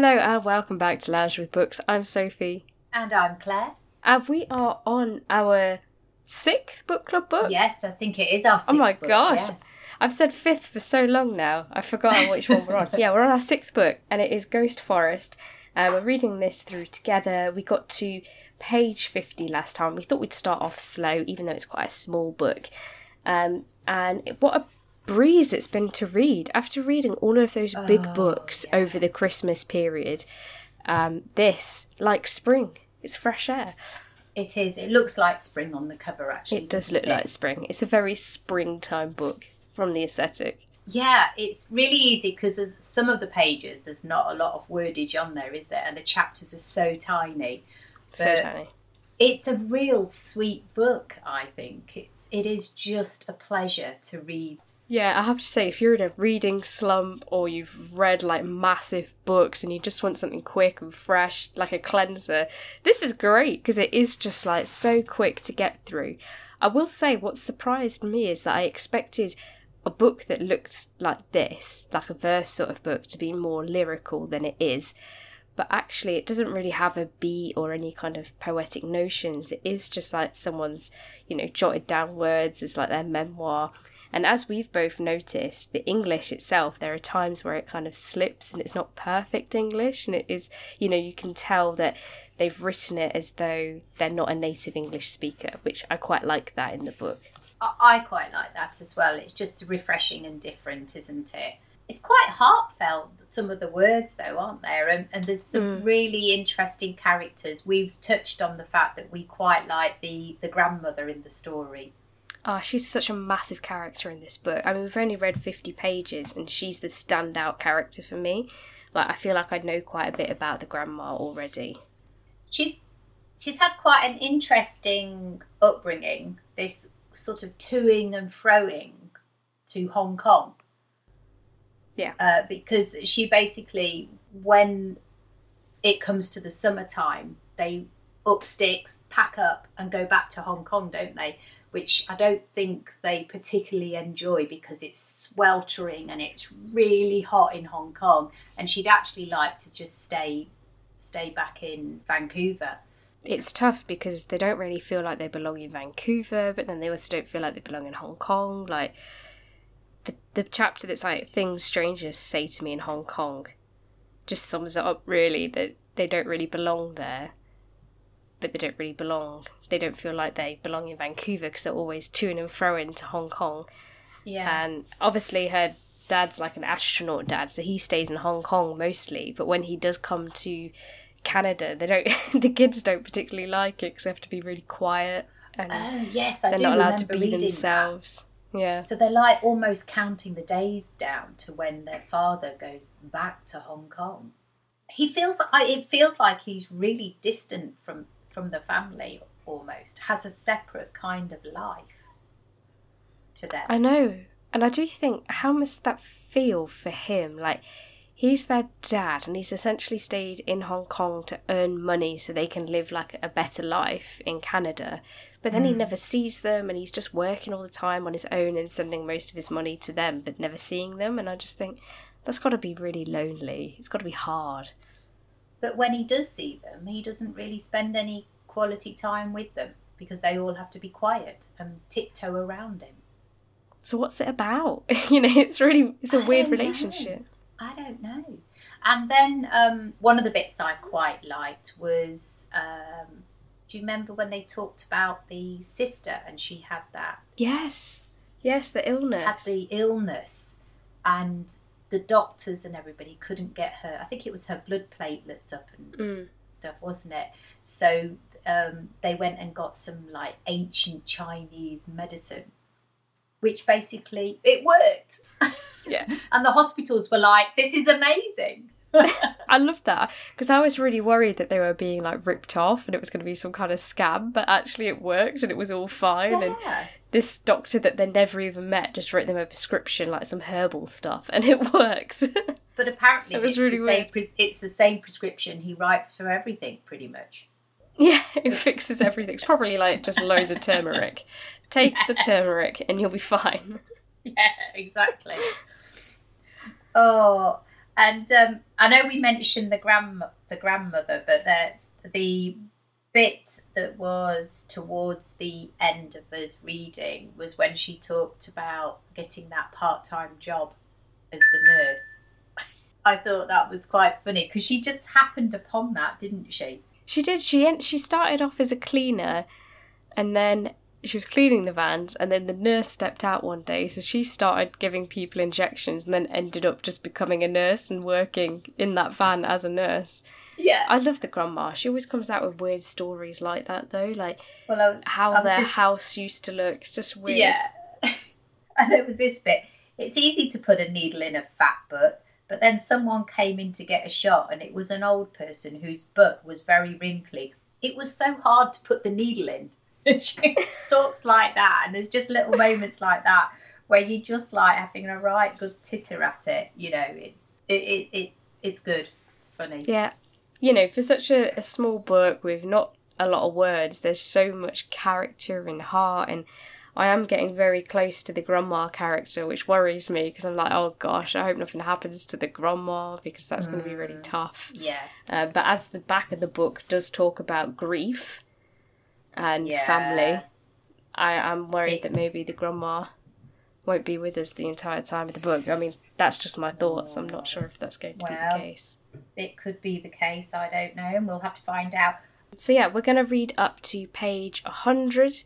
Hello and welcome back to Lounge with Books. I'm Sophie. And I'm Claire. And we are on our sixth book club book. Yes, I think it is our sixth Oh my book, gosh. yes. I've said fifth for so long now. I've forgotten which one we're on. Yeah, we're on our sixth book, and it is Ghost Forest. Uh, we're reading this through together. We got to page 50 last time. We thought we'd start off slow, even though it's quite a small book. Um, and what a breeze it's been to read. After reading all of those big Oh, books yeah. over the Christmas period, um, this, like spring, it's fresh air. It is. It looks like spring on the cover, actually. It does look like spring. It's a very springtime book from the aesthetic. Yeah, it's really easy because some of the pages, there's not a lot of wordage on there, is there? And the chapters are so tiny. So tiny. It's a real sweet book, I think. It's it is just a pleasure to read. Yeah, I have to say, if you're in a reading slump or you've read like massive books and you just want something quick and fresh, like a cleanser, this is great because it is just like so quick to get through. I will say, what surprised me is that I expected a book that looked like this, like a verse sort of book, to be more lyrical than it is. But actually, it doesn't really have a beat or any kind of poetic notions. It is just like someone's, you know, jotted down words. It's like their memoir. And as we've both noticed, the English itself, there are times where it kind of slips and it's not perfect English. And it is, you know, you can tell that they've written it as though they're not a native English speaker, which I quite like that in the book. I, quite like that as well. It's just refreshing and different, isn't it? It's quite heartfelt, some of the words, though, aren't there? And, and there's some mm. really interesting characters. We've touched on the fact that we quite like the, the grandmother in the story. Oh, she's such a massive character in this book. I mean, we've only read 50 pages and she's the standout character for me. Like, I feel like I know quite a bit about the grandma already. She's she's had quite an interesting upbringing. This sort of toing and froing to Hong Kong. Yeah. Uh, because she basically, when it comes to the summertime, they up sticks, pack up, and go back to Hong Kong, don't they? Which I don't think they particularly enjoy because it's sweltering and it's really hot in Hong Kong. And she'd actually like to just stay stay back in Vancouver. It's tough because they don't really feel like they belong in Vancouver, but then they also don't feel like they belong in Hong Kong. Like, the, the chapter that's like, things strangers say to me in Hong Kong just sums it up really that they don't really belong there. But they don't really belong. They don't feel like they belong in Vancouver because they're always to and fro into Hong Kong. Yeah. And obviously, her dad's like an astronaut dad, so he stays in Hong Kong mostly. But when he does come to Canada, they don't. the kids don't particularly like it because they have to be really quiet and oh yes, I they're do not allowed to be themselves. Yeah. So they're like almost counting the days down to when their father goes back to Hong Kong. He feels like it feels like he's really distant from from the family almost. Has a separate kind of life to them. I know, and I do think how must that feel for him? Like he's their dad, and he's essentially stayed in Hong Kong to earn money so they can live like a better life in Canada. But then he hmm. never sees them, and he's just working all the time on his own and sending most of his money to them, but never seeing them. And I just think that's got to be really lonely. It's got to be hard. But when he does see them, he doesn't really spend any quality time with them because they all have to be quiet and tiptoe around him. So what's it about? you know, it's really it's a I weird don't know. relationship. I don't know. And then um, one of the bits I quite liked was um, do you remember when they talked about the sister and she had that Yes, yes, the illness. had the illness and the doctors and everybody couldn't get her. I think it was her blood platelets up and Mm. stuff, wasn't it? So um, they went and got some like ancient Chinese medicine, which basically it worked. Yeah. and the hospitals were like, "This is amazing." I love that because I was really worried that they were being like ripped off and it was going to be some kind of scam, but actually it worked and it was all fine. And Yeah. This doctor that they never even met just wrote them a prescription, like some herbal stuff, and it worked. But apparently, It was it's, really the same weird. pre- it's the same prescription he writes for everything, pretty much. yeah, it fixes everything. It's probably like just loads of turmeric. Take the turmeric and you'll be fine. Yeah, exactly. oh, And um, I know we mentioned the grand the grandmother, but the the bit that was towards the end of us reading was when she talked about getting that part time job as the nurse. I thought that was quite funny because she just happened upon that, didn't she? She did. She she started off as a cleaner, and then she was cleaning the vans, and then the nurse stepped out one day, so she started giving people injections, and then ended up just becoming a nurse and working in that van as a nurse. Yeah. I love the grandma. She always comes out with weird stories like that, though, like Well, I, how I was their just- house used to look. It's just weird. Yeah. and there was this bit. It's easy to put a needle in a fat butt, but then someone came in to get a shot, and it was an old person whose butt was very wrinkly. It was so hard to put the needle in. She talks like that, and there's just little moments like that where you just like having a right good titter at it. You know, it's it, it it's it's good. It's funny. Yeah. You know, for such a, a small book with not a lot of words, there's so much character and heart, and I am getting very close to the grandma character, which worries me because I'm like, oh gosh, I hope nothing happens to the grandma because that's going to be really tough. Yeah. Uh, but as the back of the book does talk about grief and Yeah. family, I am worried that maybe the grandma won't be with us the entire time of the book. I mean, that's just my thoughts. I'm not sure if that's going to be the case. It could be the case. I don't know, and we'll have to find out. So yeah, we're going to read up to page 100.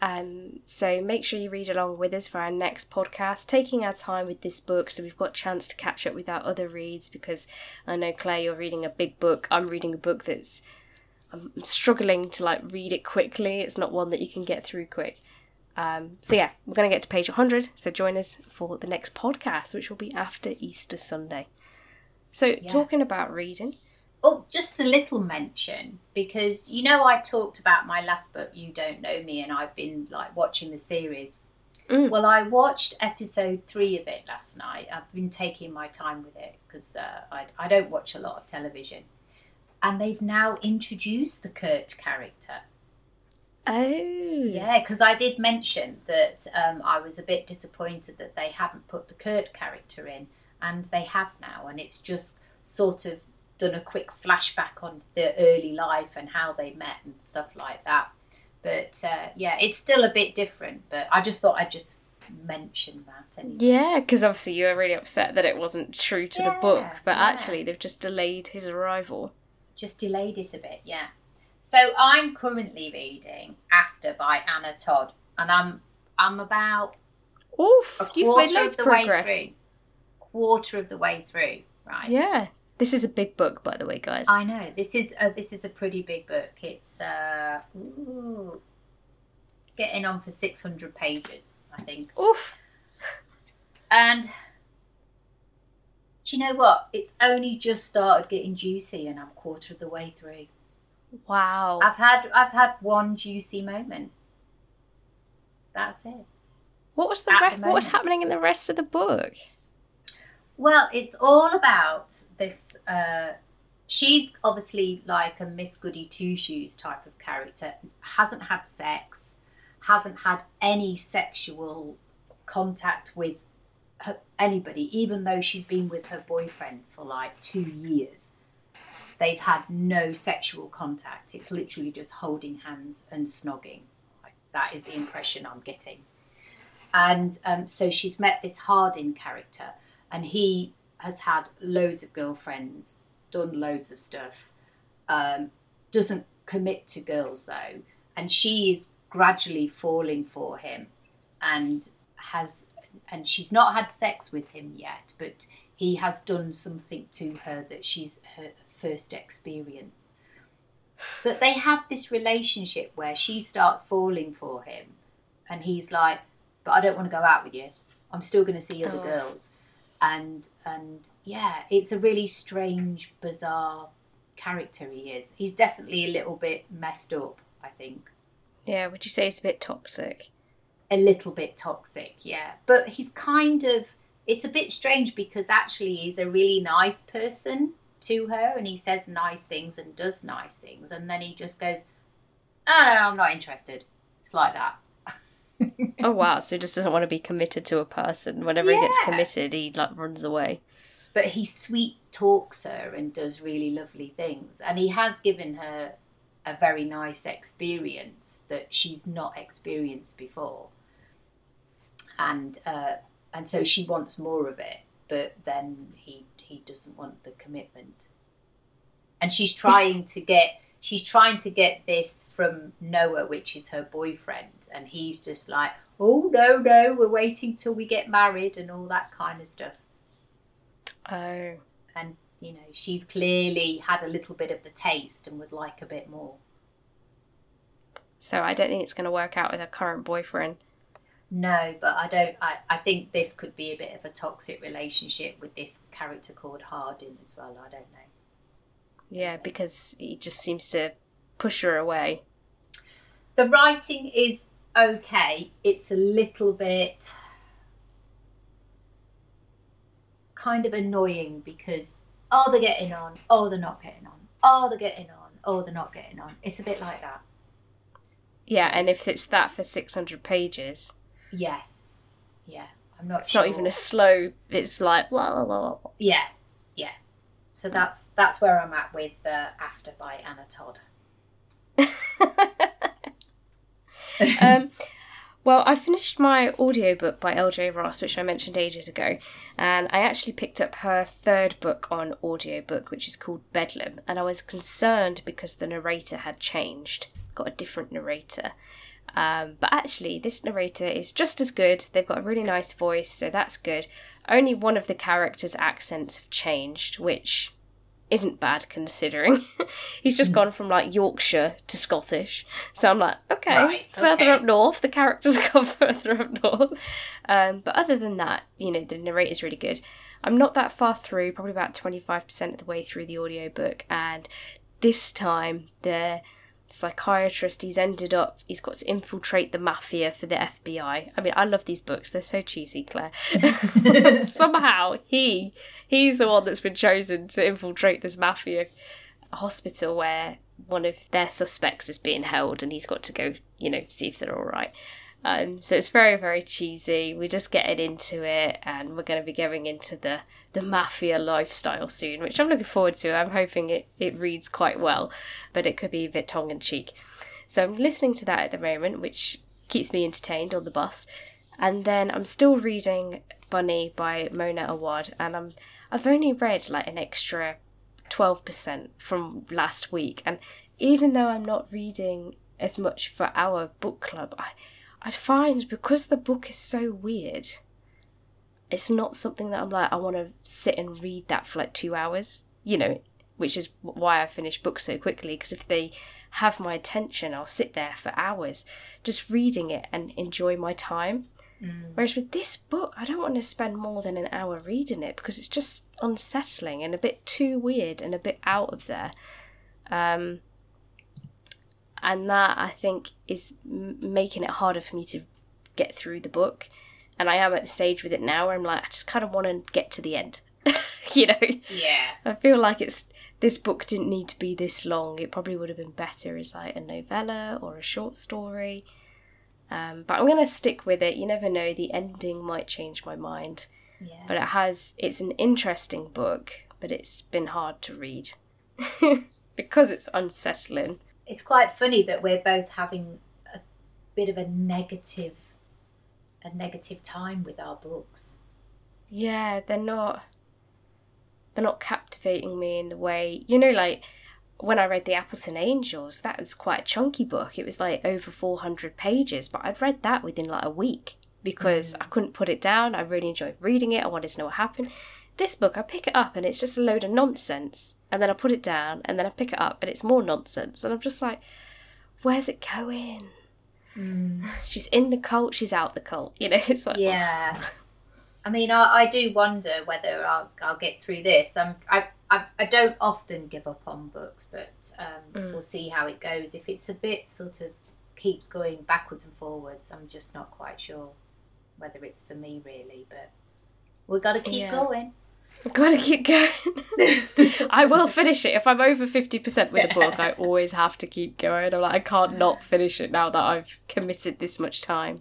Um, so make sure you read along with us for our next podcast, taking our time with this book so we've got a chance to catch up with our other reads because I know Claire, you're reading a big book. I'm reading a book that's I'm struggling to like read it quickly. It's not one that you can get through quick. Um, so yeah, we're going to get to page 100. So join us for the next podcast, which will be after Easter Sunday. So talking about reading, Oh, just a little mention because you know I talked about my last book, You Don't Know Me, and I've been like watching the series. Mm. Well, I watched episode three of it last night. I've been taking my time with it because uh, I, I don't watch a lot of television. And they've now introduced the Kurt character. Oh Yeah, because I did mention that um, I was a bit disappointed that they hadn't put the Kurt character in, and they have now, and it's just sort of done a quick flashback on their early life and how they met and stuff like that. But uh, yeah, it's still a bit different. But I just thought I'd just mention that anyway. Yeah, because obviously you were really upset that it wasn't true to the book, but yeah. actually they've just delayed his arrival. Just delayed it a bit, yeah. So I'm currently reading After by Anna Todd, and I'm I'm about Oof, a quarter of the progress. way through. Quarter of the way through, right? Yeah, this is a big book, by the way, guys. I know this is a, this is a pretty big book. It's uh, ooh, getting on for six hundred pages, I think. Oof. And do you know what? It's only just started getting juicy, and I'm quarter of the way through. Wow. I've had I've had one juicy moment. That's it. What was the, re- the what was happening in the rest of the book? Well, it's all about this. Uh, she's obviously like a Miss Goody Two Shoes type of character. Hasn't had sex, hasn't had any sexual contact with her, anybody, even though she's been with her boyfriend for like two years. They've had no sexual contact. It's literally just holding hands and snogging. That is the impression I'm getting. And um, so she's met this Hardin character, and he has had loads of girlfriends, done loads of stuff, um, doesn't commit to girls though, and she is gradually falling for him, and has, and she's not had sex with him yet, but he has done something to her that she's her first experience. But they have this relationship where she starts falling for him, and he's like, "But I don't want to go out with you. I'm still going to see other Oh. girls." And and yeah, it's a really strange, bizarre character he is. He's definitely a little bit messed up, I think. Yeah, would you say it's a bit toxic? A little bit toxic, yeah. But he's kind of it's a bit strange because actually he's a really nice person to her and he says nice things and does nice things and then he just goes, Oh no, I'm not interested. It's like that. Oh wow, so he just doesn't want to be committed to a person. Whenever he gets committed, he like runs away. but he sweet talks her and does really lovely things. And he has given her a very nice experience that she's not experienced before. And uh, and so she wants more of it, but then he he doesn't want the commitment. And she's trying to get she's trying to get this from Noah, which is her boyfriend, and he's just like, "Oh no, no, we're waiting till we get married and all that kind of stuff." Oh. And you know, she's clearly had a little bit of the taste and would like a bit more. So I don't think it's going to work out with her current boyfriend. No, but I don't. I, I think this could be a bit of a toxic relationship with this character called Hardin as well. I don't know. Yeah, because he just seems to push her away. The writing is okay. It's a little bit kind of annoying because oh they're getting on, oh they're not getting on, oh they're getting on, oh they're not getting on. It's a bit like that. Yeah, and if it's that for 600 pages, Yes. Yeah. I'm not it's sure. not even a slow, it's like blah, blah, blah, blah. Yeah. Yeah. So that's that's where I'm at with uh, After by Anna Todd. um, well, I finished my audiobook by LJ Ross, which I mentioned ages ago, and I actually picked up her third book on audiobook, which is called Bedlam, and I was concerned because the narrator had changed, got a different narrator. Um, but actually, this narrator is just as good. They've got a really nice voice, so that's good. Only one of the characters' accents have changed, which isn't bad considering. He's just gone from like Yorkshire to Scottish. So I'm like, okay, Right, further okay. up north, the characters come further up north. Um, but other than that, you know, the narrator's really good. I'm not that far through, probably about 25% of the way through the audiobook, and this time the psychiatrist he's ended up he's got to infiltrate the mafia for the FBI. I mean, I love these books. They're so cheesy, Claire. Somehow he he's the one that's been chosen to infiltrate this mafia hospital where one of their suspects is being held and he's got to go, you know, see if they're all right. Um, so it's very, very cheesy. We're just getting into it, and we're going to be going into the the mafia lifestyle soon, which I'm looking forward to. I'm hoping it, it reads quite well, but it could be a bit tongue in cheek. So I'm listening to that at the moment, which keeps me entertained on the bus. And then I'm still reading Bunny by Mona Awad, and I'm I've only read like an extra twelve percent from last week, and even though I'm not reading as much for our book club, I I find because the book is so weird, it's not something that I'm like I want to sit and read that for like two hours. You know, which is why I finish books so quickly. Because if they have my attention, I'll sit there for hours just reading it and enjoy my time. Whereas with this book, I don't want to spend more than an hour reading it because it's just unsettling and a bit too weird and a bit out of there. Um, and that I think is m- making it harder for me to get through the book. And I am at the stage with it now where I'm like, I just kind of want to get to the end. you know, Yeah. I feel like it's this book didn't need to be this long. It probably would have been better as like a novella or a short story. Um, but I'm gonna stick with it. You never know; the ending might change my mind. Yeah. But it has. It's an interesting book, but it's been hard to read because it's unsettling. it's quite funny that we're both having a bit of a negative a negative time with our books. Yeah, they're not. They're not captivating me in the way you know, like when I read the Appleton Angels. That was quite a chunky book. It was like over four hundred pages, but I'd read that within like a week because mm. I couldn't put it down. I really enjoyed reading it. I wanted to know what happened. This book, I pick it up and it's just a load of nonsense, and then I put it down, and then I pick it up and it's more nonsense, and I'm just like, where's it going? She's in the cult. She's out the cult. You know, it's like Yeah. I mean, I, I do wonder whether I'll, I'll get through this. I'm, I, I, I don't often give up on books, but um, we'll see how it goes. If it's a bit sort of keeps going backwards and forwards, I'm just not quite sure whether it's for me really. But we've got to keep Yeah. going. I've got to keep going. I will finish it. If I'm over 50% with a book, I always have to keep going. I'm like, I can't not finish it now that I've committed this much time.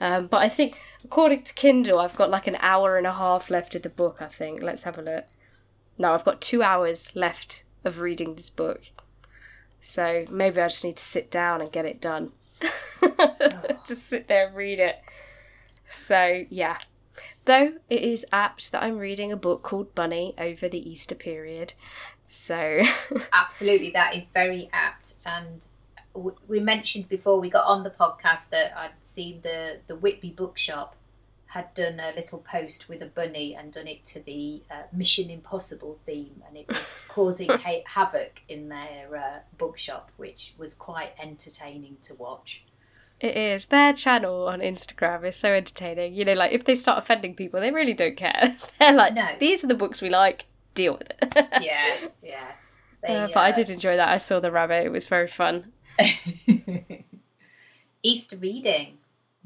Um, but I think, according to Kindle, I've got like an hour and a half left of the book, I think. Let's have a look. No, I've got two hours left of reading this book. So maybe I just need to sit down and get it done. just sit there and read it. So, yeah. Though it is apt that I'm reading a book called Bunny over the Easter period. So, Absolutely, that is very apt. And we mentioned before we got on the podcast that I'd seen the the Whitby Bookshop had done a little post with a bunny and done it to the uh, Mission Impossible theme, and it was causing ha- havoc in their uh, bookshop, which was quite entertaining to watch. It is. Their channel on Instagram is so entertaining. You know, like if they start offending people, they really don't care. They're like, No. these are the books we like, deal with it. Yeah, yeah. They, Uh, but I uh, did enjoy that. I saw the rabbit, it was very fun. Easter reading.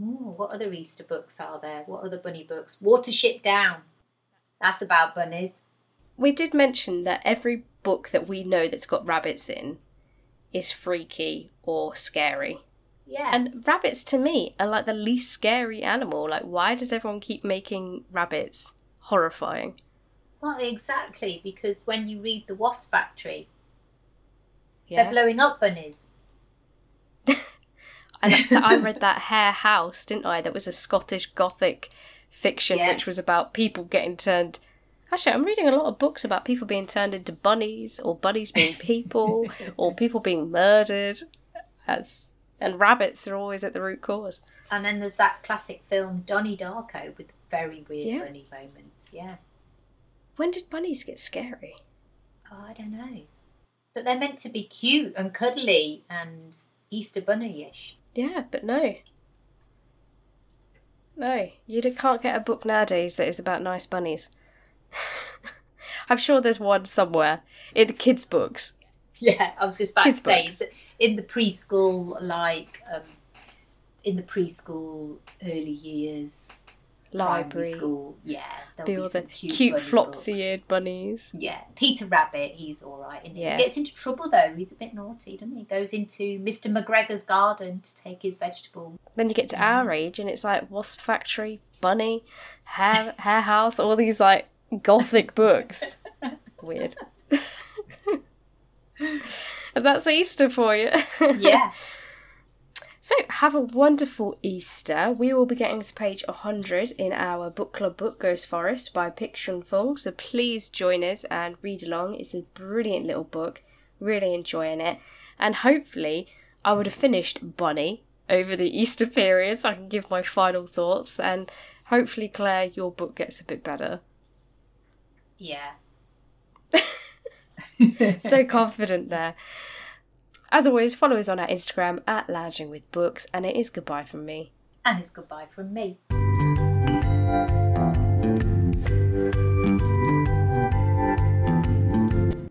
Ooh, what other Easter books are there? What other bunny books? Watership Down. That's about bunnies. We did mention that every book that we know that's got rabbits in is freaky or scary. Yeah. And rabbits to me are like the least scary animal. Like, why does everyone keep making rabbits horrifying? well, exactly, because when you read The Wasp Factory, Yeah. they're blowing up bunnies. And I read that Hare House, didn't I? That was a Scottish Gothic fiction, Yeah. which was about people getting turned. Actually, I'm reading a lot of books about people being turned into bunnies, or bunnies being people, or people being murdered. As and rabbits are always at the root cause. And then there's that classic film Donnie Darko with very weird Yeah. bunny moments. Yeah. When did bunnies get scary? Oh, I don't know. But they're meant to be cute and cuddly and Easter bunny-ish. Yeah, but no. No, you can't get a book nowadays that is about nice bunnies. I'm sure there's one somewhere in the kids' books. Yeah, I was just about Kids' to say books. in the preschool, like um, in the preschool early years, Library. school, yeah, there'll Be all the some cute, cute, flopsy-eared bunnies. Yeah, Peter Rabbit, he's all right. And Yeah. He gets into trouble though. He's a bit naughty, doesn't he? Goes into Mr. McGregor's garden to take his vegetable. Then you get to our age and it's like Wasp Factory, Bunny, Hare, Hare House, all these like gothic books. Weird. And that's Easter for you. Yeah, So, have a wonderful Easter. We will be getting to page 100 in our book club book, Ghost Forest by Pik-Shuen Fung. So, please join us and read along. It's a brilliant little book. Really enjoying it. And hopefully, I would have finished Bunny over the Easter period so I can give my final thoughts. And hopefully, Claire, your book gets a bit better. yeah. so confident there. As always, follow us on our Instagram at Lounging with Books, and it is goodbye from me. And it's goodbye from me.